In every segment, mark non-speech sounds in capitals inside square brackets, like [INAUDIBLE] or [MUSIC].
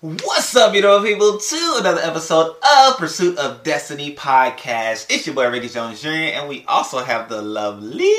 What's up, beautiful people, to another episode of Pursuit of Destiny podcast. It's your boy Ricky Jones Jr., and we also have the lovely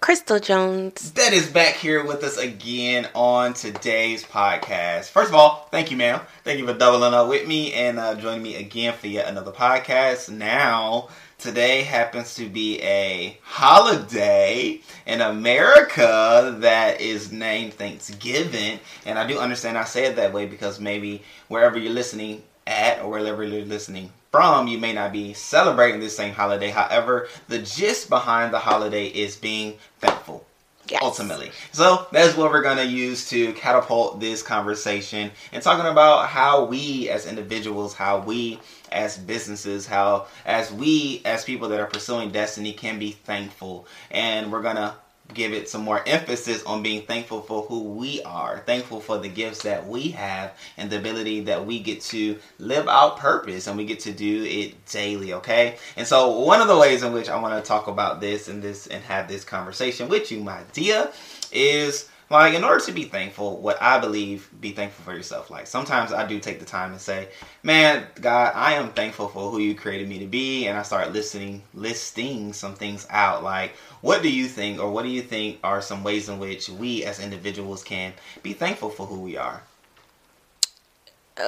Crystal Jones that is back here with us again on today's podcast. First of all, thank you, ma'am. Thank you for doubling up with me and uh, joining me again for yet another podcast. Now, today happens to be a holiday in America that is named Thanksgiving. And I do understand I say it that way because maybe wherever you're listening at or wherever you're listening from, you may not be celebrating this same holiday. However, the gist behind the holiday is being thankful. Yes. Ultimately. So that's what we're going to use to catapult this conversation and talking about how we as individuals, how we as businesses, how as we as people that are pursuing destiny can be thankful. And we're going to give it some more emphasis on being thankful for who we are, thankful for the gifts that we have and the ability that we get to live out purpose and we get to do it daily, okay? And so one of the ways in which I want to talk about this and this and have this conversation with you, my dear, is like in order to be thankful what i believe be thankful for yourself. Like sometimes i do take the time and say man god i am thankful for who you created me to be. And i start listening listing some things out. Like what do you think or what do you think are some ways in which we as individuals can be thankful for who we are?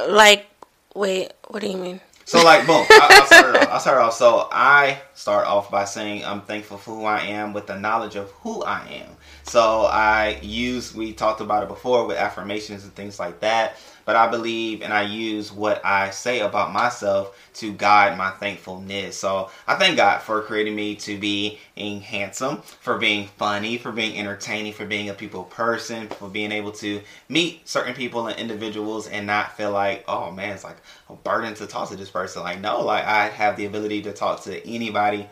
Like wait what do you mean so like boom, I, will start off. I'll start off. So I start off by saying I'm thankful for who I am with the knowledge of who I am. So I use we talked about it before with affirmations and things like that. But I believe and I use what I say about myself to guide my thankfulness. So I thank God for creating me to be handsome, for being funny, for being entertaining, for being a people person, for being able to meet certain people and individuals and not feel like, oh man, it's like a burden to talk to this person. Like, no, like I have the ability to talk to anybody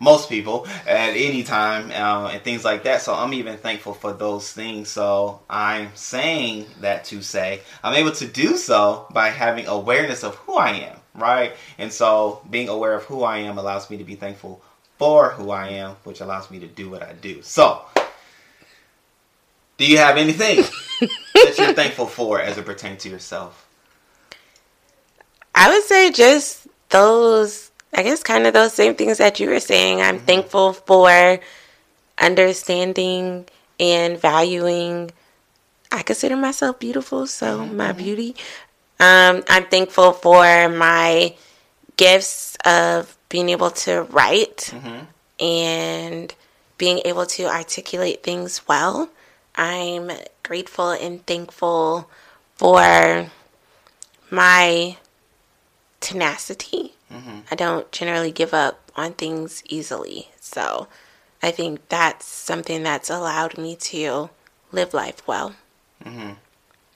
most people at any time uh, and things like that. So I'm even thankful for those things. So I'm saying that to say I'm able to do so by having awareness of who I am, right? And so being aware of who I am allows me to be thankful for who I am, which allows me to do what I do. So, do you have anything [LAUGHS] that you're thankful for as it pertains to yourself? I would say just those I guess kind of those same things that you were saying. I'm mm-hmm. thankful for understanding and valuing. I consider myself beautiful, so mm-hmm. my beauty. Um, I'm thankful for my gifts of being able to write mm-hmm. and being able to articulate things well. I'm grateful and thankful for my tenacity Mm-hmm. I don't generally give up on things easily. So I think that's something that's allowed me to live life well. Mm-hmm.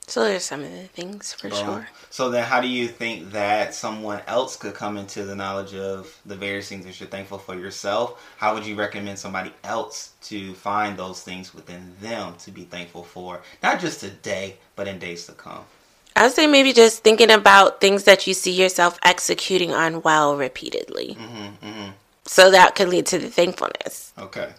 So there's some of the things for well, sure. So then, how do you think that someone else could come into the knowledge of the various things that you're thankful for yourself? How would you recommend somebody else to find those things within them to be thankful for, not just today, but in days to come? I would say maybe just thinking about things that you see yourself executing on well repeatedly. Mm-hmm, mm-hmm. So that could lead to the thankfulness. Okay.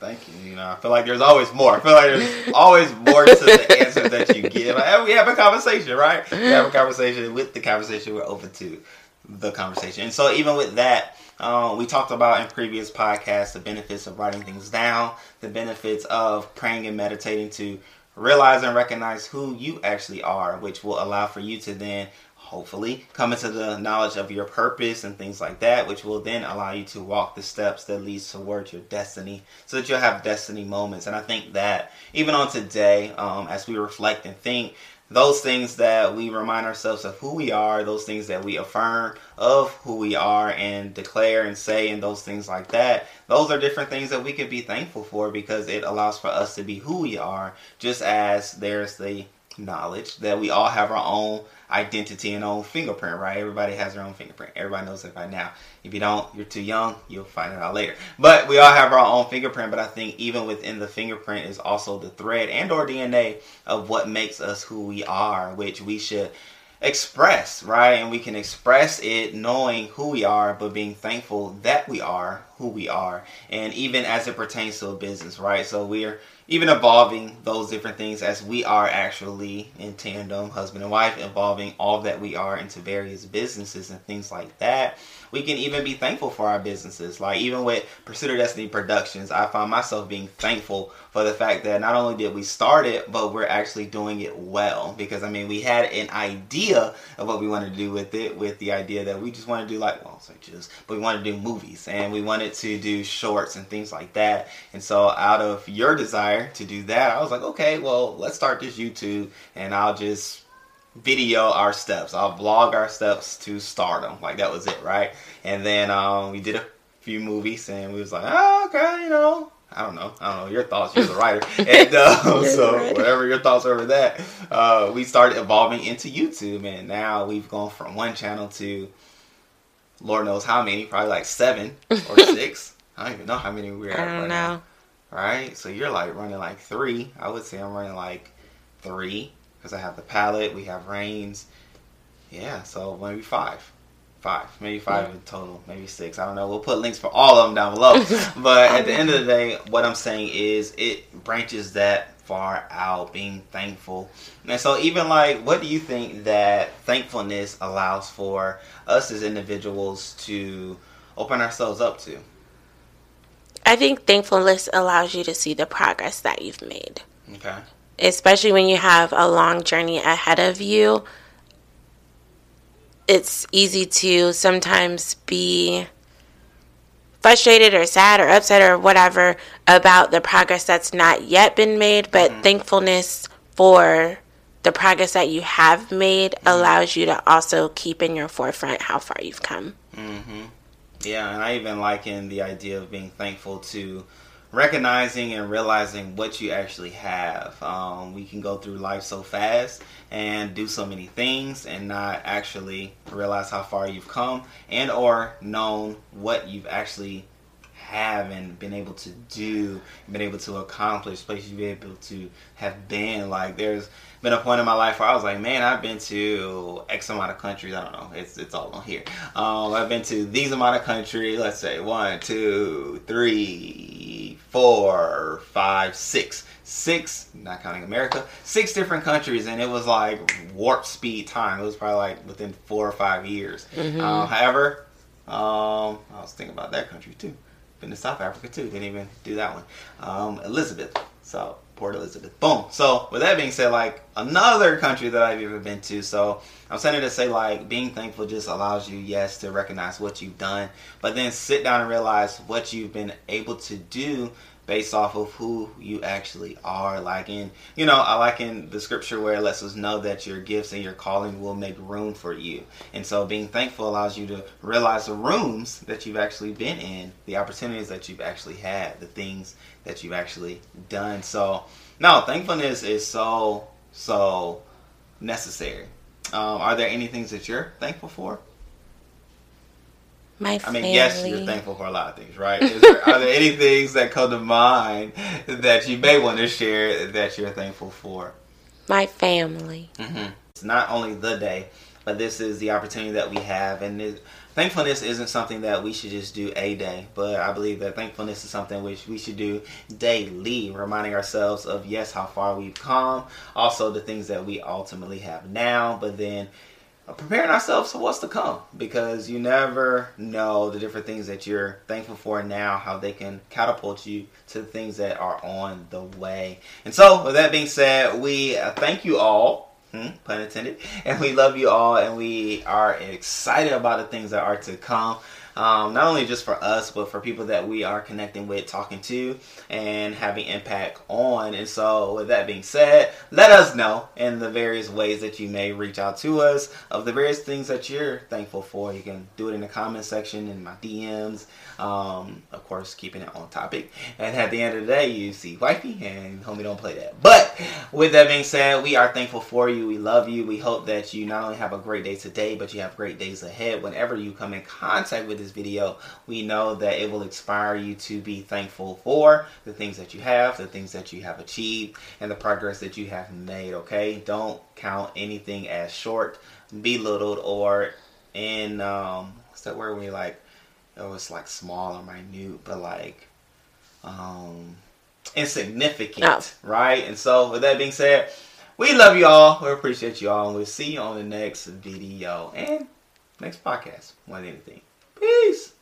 Thank you. You know, I feel like there's always more. I feel like there's always more to the [LAUGHS] answer that you give. we have a conversation, right? We have a conversation. With the conversation, we're open to the conversation. And so, even with that, uh, we talked about in previous podcasts the benefits of writing things down, the benefits of praying and meditating to realize and recognize who you actually are, which will allow for you to then hopefully come into the knowledge of your purpose and things like that, which will then allow you to walk the steps that leads towards your destiny so that you'll have destiny moments. And I think that even on today, um, as we reflect and think, those things that we remind ourselves of who we are, those things that we affirm of who we are and declare and say, and those things like that, those are different things that we could be thankful for because it allows for us to be who we are, just as there's the knowledge that we all have our own identity and own fingerprint, right? Everybody has their own fingerprint. Everybody knows it by now. If you don't, you're too young. You'll find it out later. But we all have our own fingerprint. But I think even within the fingerprint is also the thread and or DNA of what makes us who we are, which we should express, right? And we can express it knowing who we are, but being thankful that we are who we are. And even as it pertains to a business, right? So we're even evolving those different things as we are actually in tandem, husband and wife, evolving all that we are into various businesses and things like that. We can even be thankful for our businesses. Like even with Pursuit of Destiny Productions, I find myself being thankful for the fact that not only did we start it, but we're actually doing it well. Because I mean, we had an idea of what we wanted to do with it, with the idea that we just want to do like, well, so just, but we want to do movies and we wanted to do shorts and things like that. And so, out of your desire to do that, I was like, okay, well, let's start this YouTube and I'll just video our steps. I'll vlog our steps to stardom. Like that was it, right? And then um, we did a few movies, and we was like, oh, okay, you know. I don't know. I don't know your thoughts. You're the writer, [LAUGHS] and uh, so whatever your thoughts are over that, uh, we started evolving into YouTube, and now we've gone from one channel to Lord knows how many, probably like seven [LAUGHS] or six. I don't even know how many we're at. Right know. Now. Right? So you're like running like three. I would say I'm running like three because I have the palette, we have Reigns. Yeah, so maybe five. Five, maybe five yeah. in total, maybe six. I don't know. We'll put links for all of them down below. [LAUGHS] but at the end of the day, what I'm saying is it branches that far out, being thankful. And so, even like, what do you think that thankfulness allows for us as individuals to open ourselves up to? I think thankfulness allows you to see the progress that you've made. Okay especially when you have a long journey ahead of you, it's easy to sometimes be frustrated or sad or upset or whatever about the progress that's not yet been made, but mm-hmm. thankfulness for the progress that you have made mm-hmm. allows you to also keep in your forefront how far you've come. Mm-hmm. Yeah, and I even liken the idea of being thankful to recognizing and realizing what you actually have. Um, we can go through life so fast and do so many things and not actually realize how far you've come and or known what you've actually have and been able to do, been able to accomplish, places you've been able to have been. Like there's been a point in my life where I was like, man, I've been to X amount of countries. I don't know. It's it's all on here. Um, I've been to these amount of countries. Let's say one, two, three, four, five, six. Six, not counting America, six different countries, and it was like warp speed time. It was probably like within four or five years. Mm-hmm. Um, however, um, I was thinking about that country too. Been to South Africa too. Didn't even do that one. Um, Elizabeth. So Port Elizabeth. Boom. So with that being said, like another country that I've ever been to. So I'm saying to say like being thankful just allows you, yes, to recognize what you've done, but then sit down and realize what you've been able to do based off of who you actually are. Like in, you know, I like in the scripture where it lets us know that your gifts and your calling will make room for you. And so being thankful allows you to realize the rooms that you've actually been in, the opportunities that you've actually had, the things that you've actually done. So, no, thankfulness is so, so necessary. Um, are there any things that you're thankful for? My I mean, yes, you're thankful for a lot of things, right? There, are there any [LAUGHS] things that come to mind that you may want to share that you're thankful for? My family. Mm-hmm. It's not only the day, but this is the opportunity that we have, and it, thankfulness isn't something that we should just do a day, but I believe that thankfulness is something which we should do daily, reminding ourselves of yes, how far we've come, also the things that we ultimately have now, but then preparing ourselves for what's to come because you never know the different things that you're thankful for now, how they can catapult you to the things that are on the way. And so, with that being said, we thank you all. Hmm, pun intended. [LAUGHS] And we love you all, and we are excited about the things that are to come um, not only just for us, but for people that we are connecting with, talking to, and having impact on. And so, with that being said, let us know in the various ways that you may reach out to us of the various things that you're thankful for. You can do it in the comment section, in my DMs. Um, of course, keeping it on topic. And at the end of the day, you see wifey, and homie don't play that. But with that being said, we are thankful for you. We love you. We hope that you not only have a great day today, but you have great days ahead whenever you come in contact with this video, we know that it will inspire you to be thankful for the things that you have, the things that you have achieved, and the progress that you have made, okay? Don't count anything as short, belittled, or in, um, what's that word when you like, it was like small or minute, but like um insignificant, Oh. right? And so, with that being said, we love you all. We appreciate you all, and we'll see you on the next video and next podcast. More than anything. Peace.